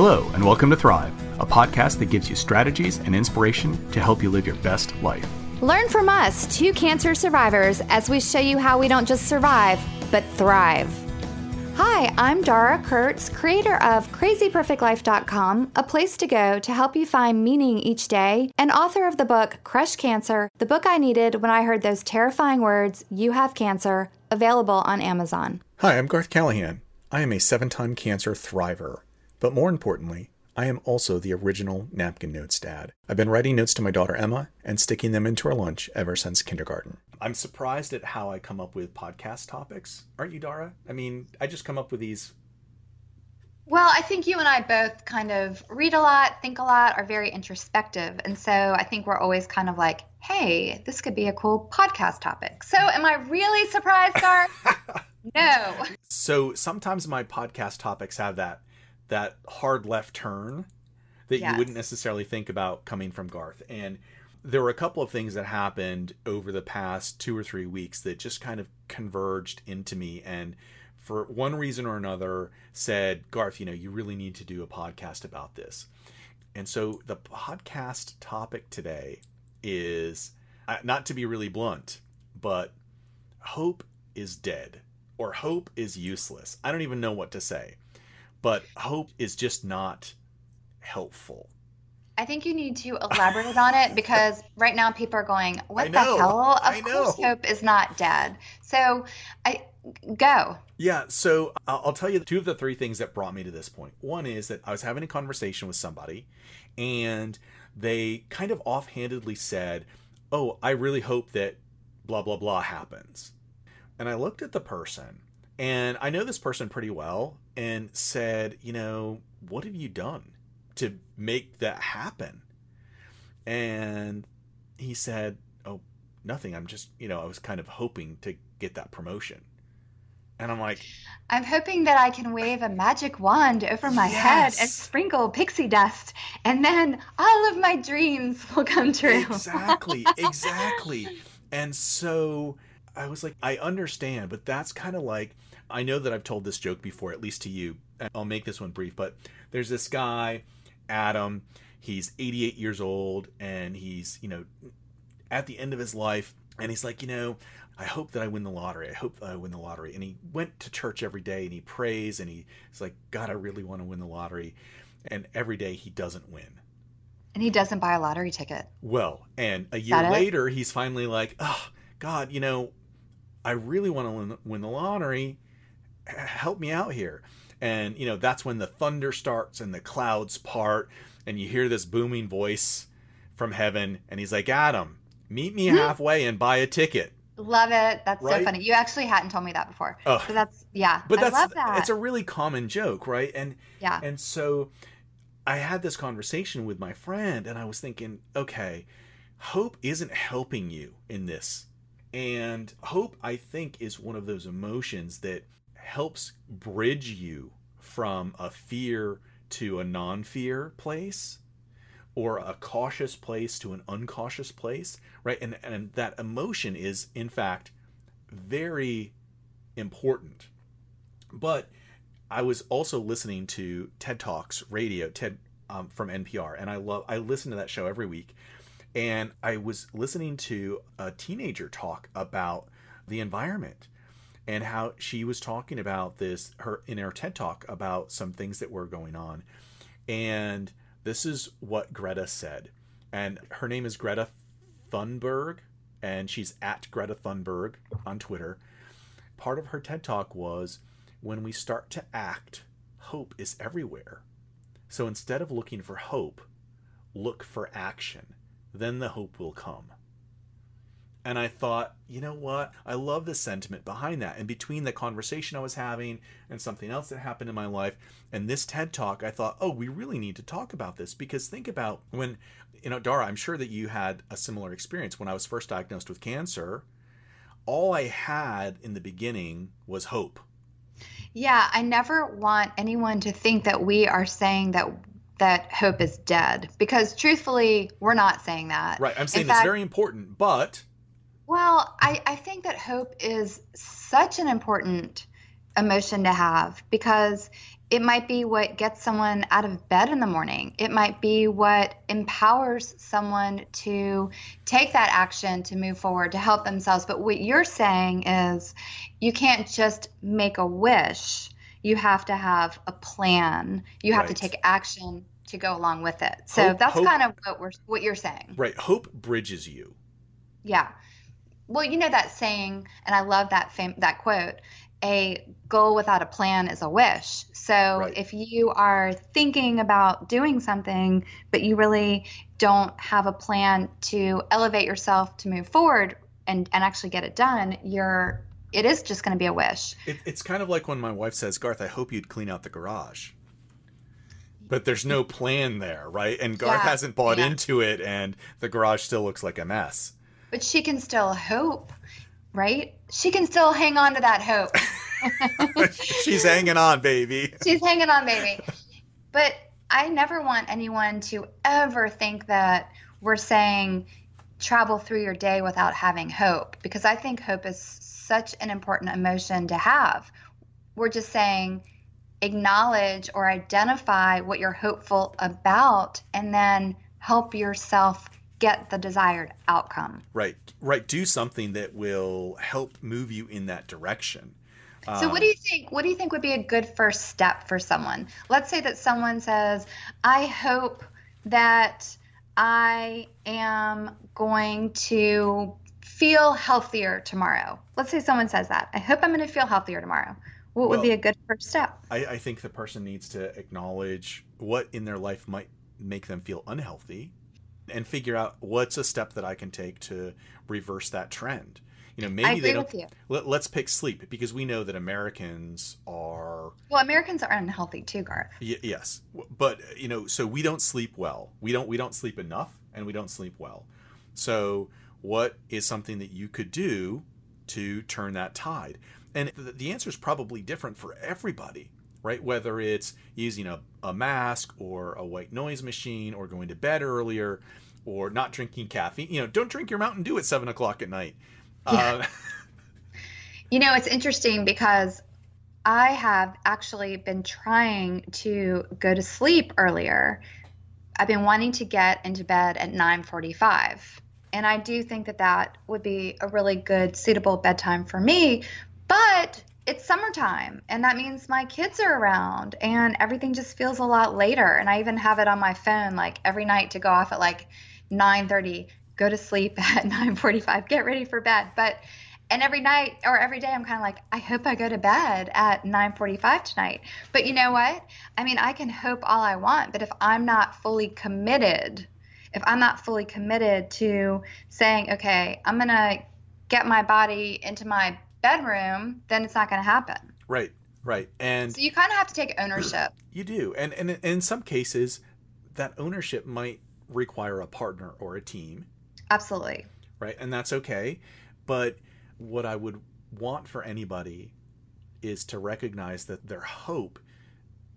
Hello, and welcome to Thrive, a podcast that gives you strategies and inspiration to help you live your best life. Learn from us, two cancer survivors, as we show you how we don't just survive, but thrive. Hi, I'm Dara Kurtz, creator of crazyperfectlife.com, a place to go to help you find meaning each day, and author of the book Crush Cancer, the book I needed when I heard those terrifying words, You have cancer, available on Amazon. Hi, I'm Garth Callahan. I am a seven time cancer thriver. But more importantly, I am also the original napkin notes dad. I've been writing notes to my daughter Emma and sticking them into her lunch ever since kindergarten. I'm surprised at how I come up with podcast topics. Aren't you, Dara? I mean, I just come up with these. Well, I think you and I both kind of read a lot, think a lot, are very introspective. And so I think we're always kind of like, hey, this could be a cool podcast topic. So am I really surprised, Gar? no. So sometimes my podcast topics have that that hard left turn that yes. you wouldn't necessarily think about coming from Garth. And there were a couple of things that happened over the past two or three weeks that just kind of converged into me and for one reason or another said, Garth, you know, you really need to do a podcast about this. And so the podcast topic today is uh, not to be really blunt, but hope is dead or hope is useless. I don't even know what to say but hope is just not helpful. I think you need to elaborate on it because right now people are going, "What the hell?" Of course, hope is not dead. So, I go. Yeah. So I'll tell you two of the three things that brought me to this point. One is that I was having a conversation with somebody, and they kind of offhandedly said, "Oh, I really hope that blah blah blah happens," and I looked at the person and I know this person pretty well and said, you know, what have you done to make that happen? And he said, oh, nothing. I'm just, you know, I was kind of hoping to get that promotion. And I'm like, I'm hoping that I can wave a magic wand over my yes. head and sprinkle pixie dust, and then all of my dreams will come true. Exactly, exactly. and so I was like, I understand, but that's kind of like I know that I've told this joke before, at least to you. I'll make this one brief, but there's this guy, Adam. He's 88 years old, and he's, you know, at the end of his life, and he's like, you know, I hope that I win the lottery. I hope that I win the lottery. And he went to church every day and he prays and he's like, God, I really want to win the lottery. And every day he doesn't win. And he doesn't buy a lottery ticket. Well, and a year later, he's finally like, oh, God, you know, I really want to win the lottery help me out here. And, you know, that's when the thunder starts and the clouds part and you hear this booming voice from heaven. And he's like, Adam, meet me hmm? halfway and buy a ticket. Love it. That's right? so funny. You actually hadn't told me that before. Oh, so that's yeah. But that's I love that. It's a really common joke, right? And yeah. And so I had this conversation with my friend, and I was thinking, okay, hope isn't helping you in this, and hope I think is one of those emotions that helps bridge you from a fear to a non fear place or a cautious place to an uncautious place, right? And, and that emotion is, in fact, very important. But I was also listening to TED Talks radio, TED um, from NPR, and I love I listen to that show every week. And I was listening to a teenager talk about the environment and how she was talking about this her in her TED talk about some things that were going on. And this is what Greta said. And her name is Greta Thunberg and she's at Greta Thunberg on Twitter. Part of her TED talk was when we start to act, hope is everywhere. So instead of looking for hope, look for action. Then the hope will come. And I thought, you know what? I love the sentiment behind that. And between the conversation I was having and something else that happened in my life and this TED talk, I thought, oh, we really need to talk about this because think about when, you know, Dara, I'm sure that you had a similar experience when I was first diagnosed with cancer. All I had in the beginning was hope. Yeah, I never want anyone to think that we are saying that that hope is dead because truthfully, we're not saying that. Right. I'm saying in it's fact, very important, but well, I, I think that hope is such an important emotion to have because it might be what gets someone out of bed in the morning. It might be what empowers someone to take that action to move forward, to help themselves. But what you're saying is you can't just make a wish. You have to have a plan. You have right. to take action to go along with it. So hope, that's hope, kind of what we're what you're saying. Right. Hope bridges you. Yeah. Well, you know that saying, and I love that fam- that quote a goal without a plan is a wish. So right. if you are thinking about doing something, but you really don't have a plan to elevate yourself to move forward and, and actually get it done, you're it is just going to be a wish. It, it's kind of like when my wife says, "Garth, I hope you'd clean out the garage." But there's no plan there, right? And Garth yeah, hasn't bought yeah. into it, and the garage still looks like a mess. But she can still hope right? She can still hang on to that hope. She's hanging on, baby. She's hanging on, baby. But I never want anyone to ever think that we're saying travel through your day without having hope because I think hope is such an important emotion to have. We're just saying acknowledge or identify what you're hopeful about and then help yourself get the desired outcome. Right. Right. Do something that will help move you in that direction. So what do you think what do you think would be a good first step for someone? Let's say that someone says, "I hope that I am going to feel healthier tomorrow." Let's say someone says that. "I hope I'm going to feel healthier tomorrow." What well, would be a good first step? I, I think the person needs to acknowledge what in their life might make them feel unhealthy and figure out what's a step that I can take to reverse that trend. You know, maybe they don't. Let, us pick sleep because we know that Americans are. Well, Americans are unhealthy too, Garth. Y- yes, but you know, so we don't sleep well. We don't. We don't sleep enough, and we don't sleep well. So, what is something that you could do to turn that tide? And the, the answer is probably different for everybody right? Whether it's using a, a mask or a white noise machine or going to bed earlier or not drinking caffeine. You know, don't drink your Mountain Dew at seven o'clock at night. Yeah. Uh, you know, it's interesting because I have actually been trying to go to sleep earlier. I've been wanting to get into bed at 9:45. And I do think that that would be a really good suitable bedtime for me, but it's summertime and that means my kids are around and everything just feels a lot later. And i even have it on my phone like every night to go off at like 9:30 go to sleep at 9:45 get ready for bed. But and every night or every day i'm kind of like i hope i go to bed at 9:45 tonight. But you know what? I mean i can hope all i want but if i'm not fully committed if i'm not fully committed to saying okay i'm going to get my body into my bedroom, then it's not going to happen. Right, right. And so you kind of have to take ownership. You do. And, and in some cases, that ownership might require a partner or a team. Absolutely. Right. And that's okay. But what I would want for anybody is to recognize that their hope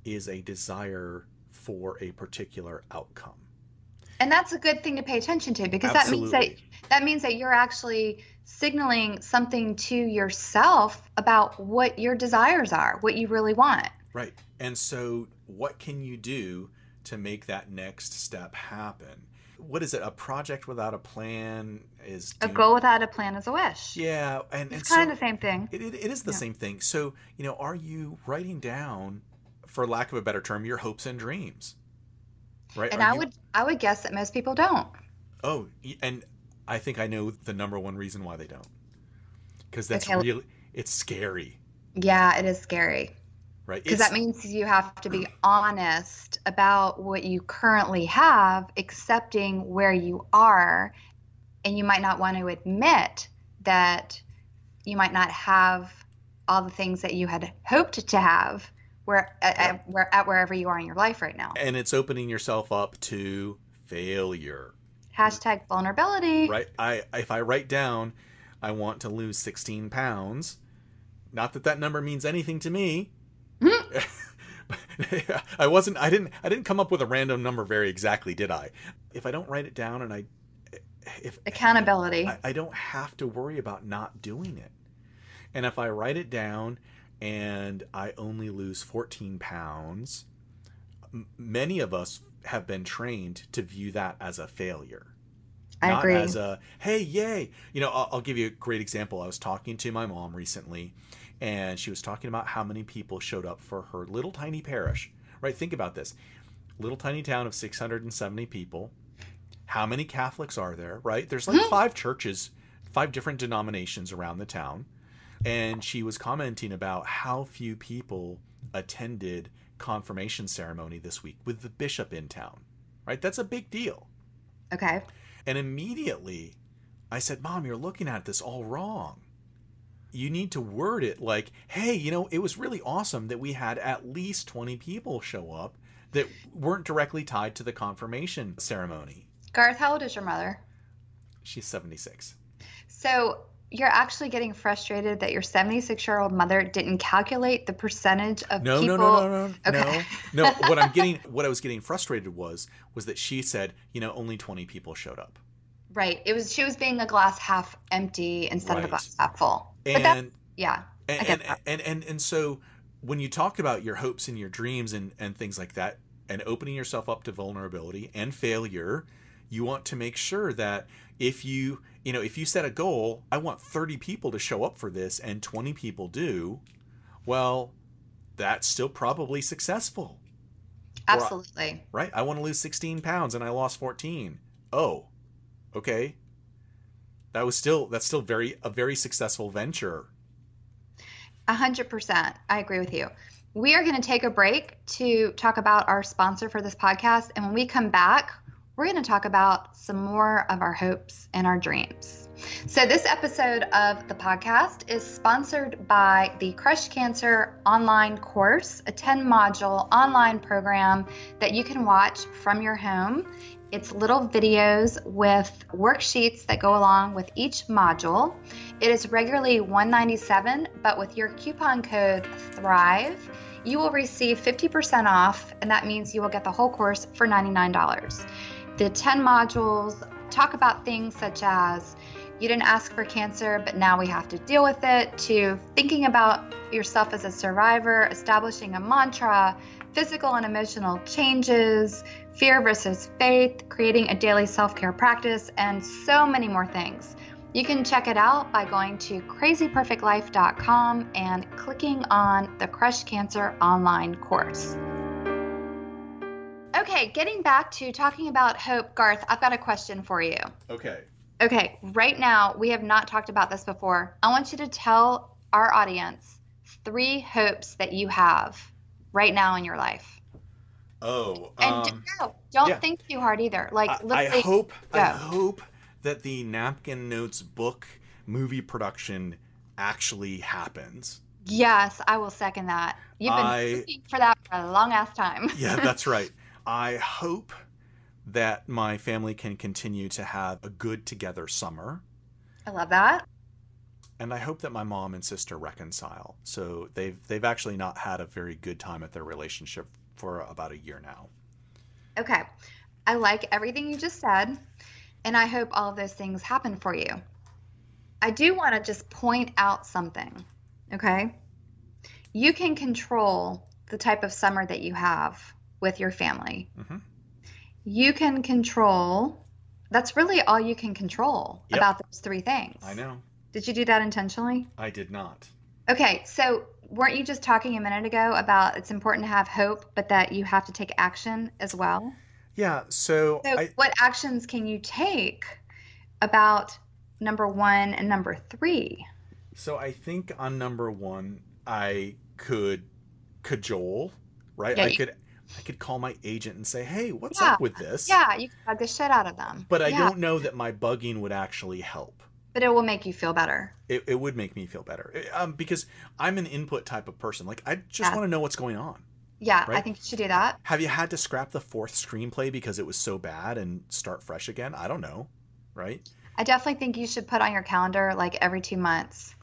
is a desire for a particular outcome. And that's a good thing to pay attention to because Absolutely. that means that that means that you're actually signaling something to yourself about what your desires are, what you really want. Right. And so, what can you do to make that next step happen? What is it? A project without a plan is doing... a goal without a plan is a wish. Yeah, and it's and kind so of the same thing. It, it, it is the yeah. same thing. So, you know, are you writing down, for lack of a better term, your hopes and dreams? Right. And are I you... would I would guess that most people don't. Oh, and I think I know the number one reason why they don't. Because that's okay. really it's scary. Yeah, it is scary. Right. Because that means you have to be honest about what you currently have, accepting where you are, and you might not want to admit that you might not have all the things that you had hoped to have where at, at, where, at wherever you are in your life right now. And it's opening yourself up to failure Hashtag vulnerability. Right. I if I write down, I want to lose 16 pounds. Not that that number means anything to me. Hmm. I wasn't. I didn't. I didn't come up with a random number very exactly, did I? If I don't write it down and I, if accountability, I, I don't have to worry about not doing it. And if I write it down and I only lose 14 pounds, M- many of us have been trained to view that as a failure. I not agree. as a hey yay. You know I'll, I'll, give you a great example. I was talking to my mom recently and she was talking about how many people showed up for her little tiny parish. Right think about this. Little tiny town of 670 people. How many catholics are there right? There's like mm-hmm. five churches five different denominations around the town. And she was commenting about how few people attended confirmation ceremony this week with the bishop in town. Right that's a big deal. Okay and immediately I said, Mom, you're looking at this all wrong. You need to word it like, hey, you know, it was really awesome that we had at least 20 people show up that weren't directly tied to the confirmation ceremony. Garth, how old is your mother? She's 76. So you're actually getting frustrated that your 76 year old mother didn't calculate the percentage of no, people. No, no, no, no, okay. no, no. What I'm getting, what I was getting frustrated was, was that she said, you know, only 20 people showed up. Right. It was she was being a glass half empty instead right. of a glass half full. And that, yeah, and and, and and and so when you talk about your hopes and your dreams and and things like that, and opening yourself up to vulnerability and failure, you want to make sure that if you you know, if you set a goal, I want 30 people to show up for this and 20 people do, well, that's still probably successful. Absolutely. right? I want to lose 16 pounds and I lost 14. Oh, okay. That was still that's still very a very successful venture. A hundred percent. I agree with you. We are going to take a break to talk about our sponsor for this podcast. And when we come back, we're going to talk about some more of our hopes and our dreams. So, this episode of the podcast is sponsored by the Crush Cancer online course, a 10 module online program that you can watch from your home. It's little videos with worksheets that go along with each module. It is regularly 197, but with your coupon code THRIVE, you will receive 50% off, and that means you will get the whole course for $99. The 10 modules talk about things such as you didn't ask for cancer, but now we have to deal with it, to thinking about yourself as a survivor, establishing a mantra, physical and emotional changes, fear versus faith, creating a daily self care practice, and so many more things. You can check it out by going to crazyperfectlife.com and clicking on the Crush Cancer online course. Okay, getting back to talking about hope, Garth, I've got a question for you. Okay. Okay, right now, we have not talked about this before. I want you to tell our audience three hopes that you have right now in your life. Oh, and um, no, don't yeah. think too hard either. Like, I, I hope, go. I hope that the Napkin Notes book movie production actually happens. Yes, I will second that. You've been I, looking for that for a long ass time. yeah, that's right. I hope that my family can continue to have a good together summer. I love that. And I hope that my mom and sister reconcile. So they've they've actually not had a very good time at their relationship for about a year now. Okay. I like everything you just said, and I hope all of those things happen for you. I do want to just point out something, okay? You can control the type of summer that you have with your family. Mm-hmm. You can control, that's really all you can control yep. about those three things. I know. Did you do that intentionally? I did not. Okay, so weren't you just talking a minute ago about it's important to have hope, but that you have to take action as well? Yeah, so. So, I, what actions can you take about number one and number three? So, I think on number one, I could cajole, right? Yeah, I could I could call my agent and say, "Hey, what's yeah. up with this?" Yeah, you can bug the shit out of them. But I yeah. don't know that my bugging would actually help. But it will make you feel better. It, it would make me feel better um, because I'm an input type of person. Like I just yeah. want to know what's going on. Yeah, right? I think you should do that. Have you had to scrap the fourth screenplay because it was so bad and start fresh again? I don't know, right? I definitely think you should put on your calendar like every two months,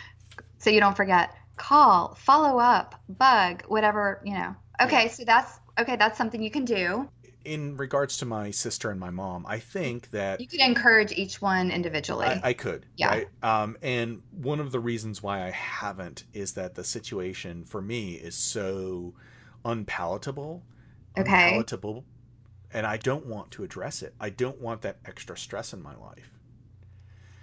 so you don't forget. Call, follow up, bug, whatever you know. Okay, so that's okay. That's something you can do in regards to my sister and my mom, I think that you could encourage each one individually. I, I could, yeah. Right? Um, and one of the reasons why I haven't is that the situation for me is so unpalatable. Okay. Unpalatable, and I don't want to address it. I don't want that extra stress in my life.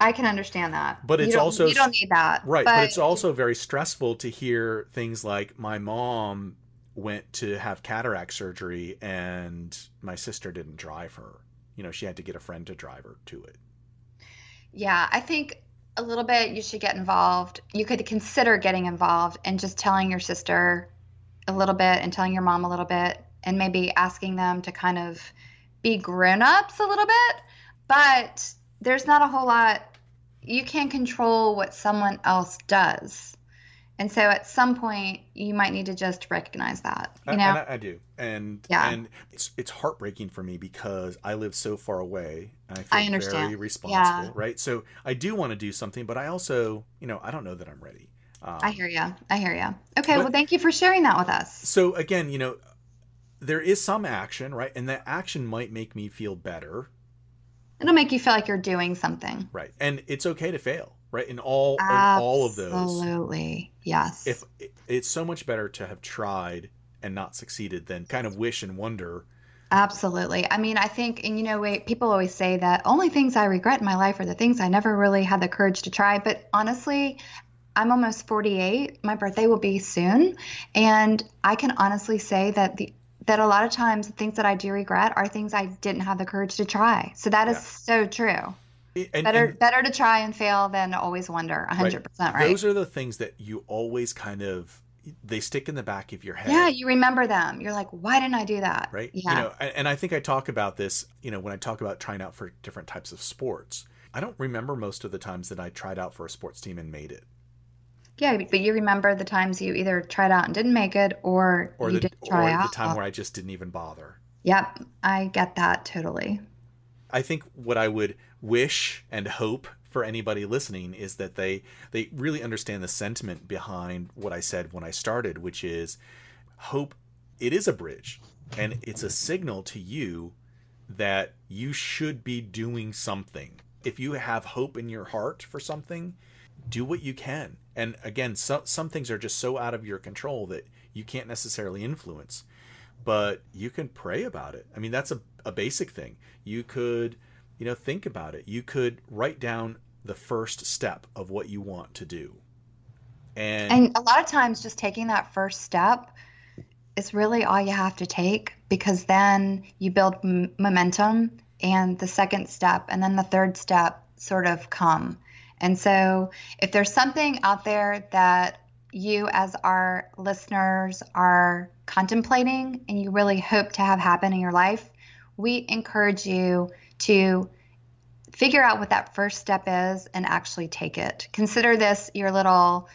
I can understand that. But it's also you don't need that. Right, but, but it's also very stressful to hear things like my mom went to have cataract surgery and my sister didn't drive her. You know, she had to get a friend to drive her to it. Yeah, I think a little bit you should get involved. You could consider getting involved and just telling your sister a little bit and telling your mom a little bit and maybe asking them to kind of be grown-ups a little bit. But there's not a whole lot you can't control what someone else does. And so at some point you might need to just recognize that you know? I, I, do. And yeah. and it's it's heartbreaking for me because i live so far away i feel I understand. very responsible yeah. right? So i do want to do something but i also you know i don't know that i'm ready. Um, i hear you i hear you okay but, well thank you for sharing that with us. So again you know there is some action right? And that action might make me feel better it'll make you feel like you're doing something. Right. And it's okay to fail right? In all in all of those. Absolutely. Yes. If it's so much better to have tried and not succeeded than kind of wish and wonder. Absolutely. I mean i think and you know wait, people always say that only things i regret in my life are the things i never really had the courage to try. But honestly I'm almost 48. My birthday will be soon. And I can honestly say that the that a lot of times the things that I do regret are things I didn't have the courage to try. So that is yeah. so true. And, better and, better to try and fail than always wonder 100% right. right. those are the things that you always kind of they stick in the back of your head yeah you remember them you're like why didn't i do that right yeah you know and i think i talk about this you know when i talk about trying out for different types of sports i don't remember most of the times that i tried out for a sports team and made it yeah, but you remember the times you either tried out and didn't make it, or, or you the, didn't try or out. the time where I just didn't even bother. Yep, I get that totally. I think what I would wish and hope for anybody listening is that they they really understand the sentiment behind what I said when I started, which is hope it is a bridge and it's a signal to you that you should be doing something. If you have hope in your heart for something, do what you can. And again, some some things are just so out of your control that you can't necessarily influence. But you can pray about it. I mean, that's a, a basic thing. You could you know, think about it. You could write down the first step of what you want to do. And, and a lot of times just taking that first step is really all you have to take because then you build m- momentum and the second step and then the third step sort of come. And so if there's something out there that you as our listeners are contemplating and you really hope to have happen in your life, we encourage you to figure out what that first step is and actually take it. Consider this your little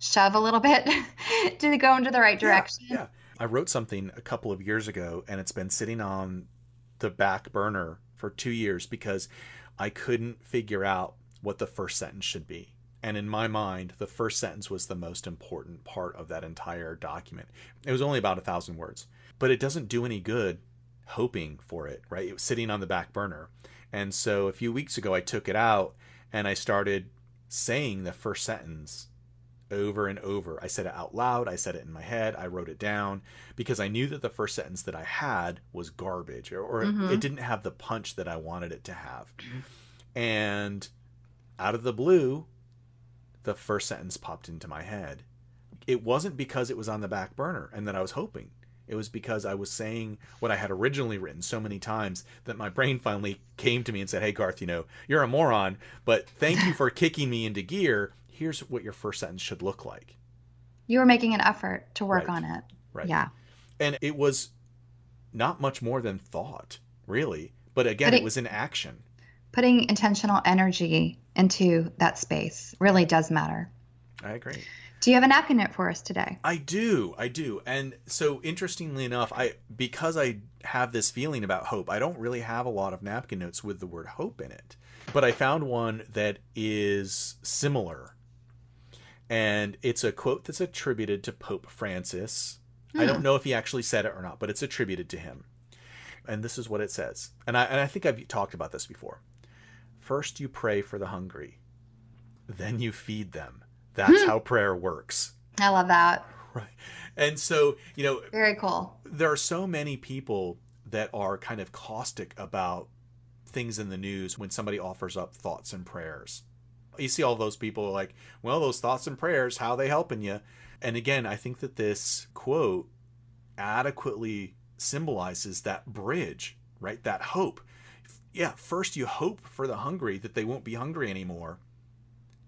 shove a little bit to go into the right direction. Yeah, yeah. I wrote something a couple of years ago and it's been sitting on the back burner for two years because I couldn't figure out what the first sentence should be. And in my mind, the first sentence was the most important part of that entire document. It was only about a thousand words, but it doesn't do any good hoping for it, right? It was sitting on the back burner. And so a few weeks ago, I took it out and I started saying the first sentence over and over. I said it out loud, I said it in my head, I wrote it down because I knew that the first sentence that I had was garbage or, or mm-hmm. it didn't have the punch that I wanted it to have. And out of the blue, the first sentence popped into my head. It wasn't because it was on the back burner and that I was hoping. It was because I was saying what I had originally written so many times that my brain finally came to me and said, Hey, Garth, you know, you're a moron, but thank you for kicking me into gear. Here's what your first sentence should look like. You were making an effort to work right. on it. Right. Yeah. And it was not much more than thought, really. But again, but it, it was in action. Putting intentional energy into that space really does matter. I agree. Do you have a napkin note for us today? I do. I do. And so interestingly enough, I because I have this feeling about hope, I don't really have a lot of napkin notes with the word hope in it. But I found one that is similar. And it's a quote that's attributed to Pope Francis. Hmm. I don't know if he actually said it or not, but it's attributed to him. And this is what it says. And I, and I think I've talked about this before. First, you pray for the hungry, then you feed them. That's hmm. how prayer works. I love that. Right. And so, you know, very cool. There are so many people that are kind of caustic about things in the news when somebody offers up thoughts and prayers. You see all those people like, well, those thoughts and prayers, how they helping you? And again, I think that this quote adequately symbolizes that bridge, right? That hope. Yeah, first you hope for the hungry that they won't be hungry anymore.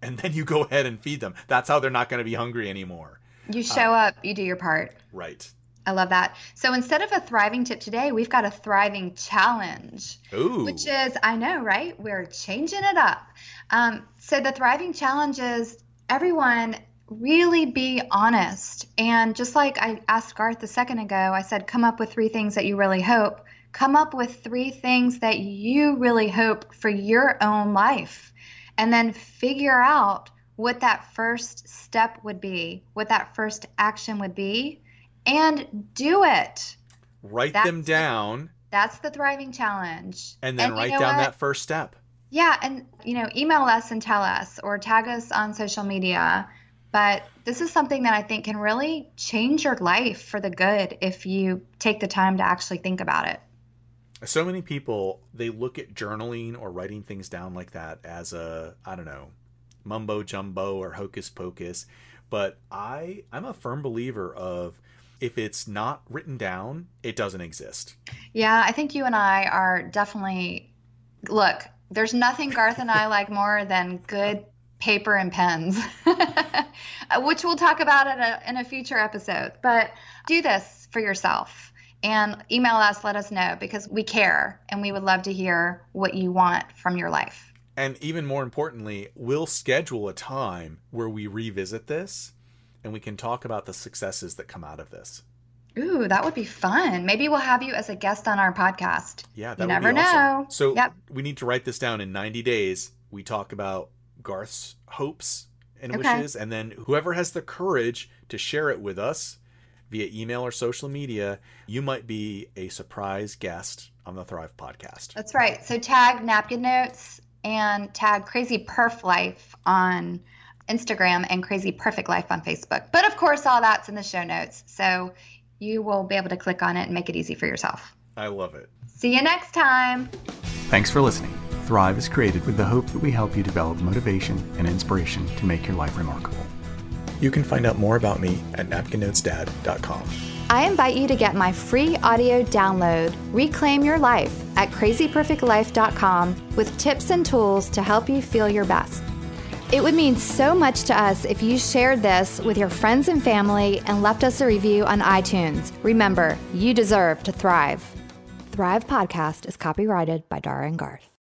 And then you go ahead and feed them. That's how they're not going to be hungry anymore. You show uh, up, you do your part. Right. I love that. So instead of a thriving tip today, we've got a thriving challenge. Ooh. Which is, I know, right? We're changing it up. Um, so the thriving challenge is everyone really be honest. And just like I asked Garth a second ago, I said, come up with three things that you really hope. Come up with three things that you really hope for your own life. And then figure out what that first step would be, what that first action would be and do it. Write that's them down. The, that's the thriving challenge. And then and write down what? that first step. Yeah, and you know, email us and tell us or tag us on social media. But this is something that I think can really change your life for the good if you take the time to actually think about it. So many people they look at journaling or writing things down like that as a I don't know, mumbo jumbo or hocus pocus, but I I'm a firm believer of if it's not written down, it doesn't exist. Yeah, I think you and I are definitely look, there's nothing Garth and I like more than good paper and pens, which we'll talk about in a, in a future episode. But do this for yourself and email us, let us know because we care and we would love to hear what you want from your life. And even more importantly, we'll schedule a time where we revisit this and we can talk about the successes that come out of this. Ooh, that would be fun. Maybe we'll have you as a guest on our podcast. Yeah, that you never awesome. know. So yep. we need to write this down in 90 days. We talk about Garth's hopes and okay. wishes, and then whoever has the courage to share it with us via email or social media, you might be a surprise guest on the Thrive podcast. That's right. So tag Napkin Notes and tag Crazy Perf Life on Instagram and Crazy Perfect Life on Facebook. But of course, all that's in the show notes. So you will be able to click on it and make it easy for yourself. I love it. See you next time. Thanks for listening. Thrive is created with the hope that we help you develop motivation and inspiration to make your life remarkable. You can find out more about me at napkinnotesdad.com. I invite you to get my free audio download, Reclaim Your Life, at crazyperfectlife.com with tips and tools to help you feel your best. It would mean so much to us if you shared this with your friends and family and left us a review on iTunes. Remember, you deserve to thrive. Thrive Podcast is copyrighted by Dara and Garth.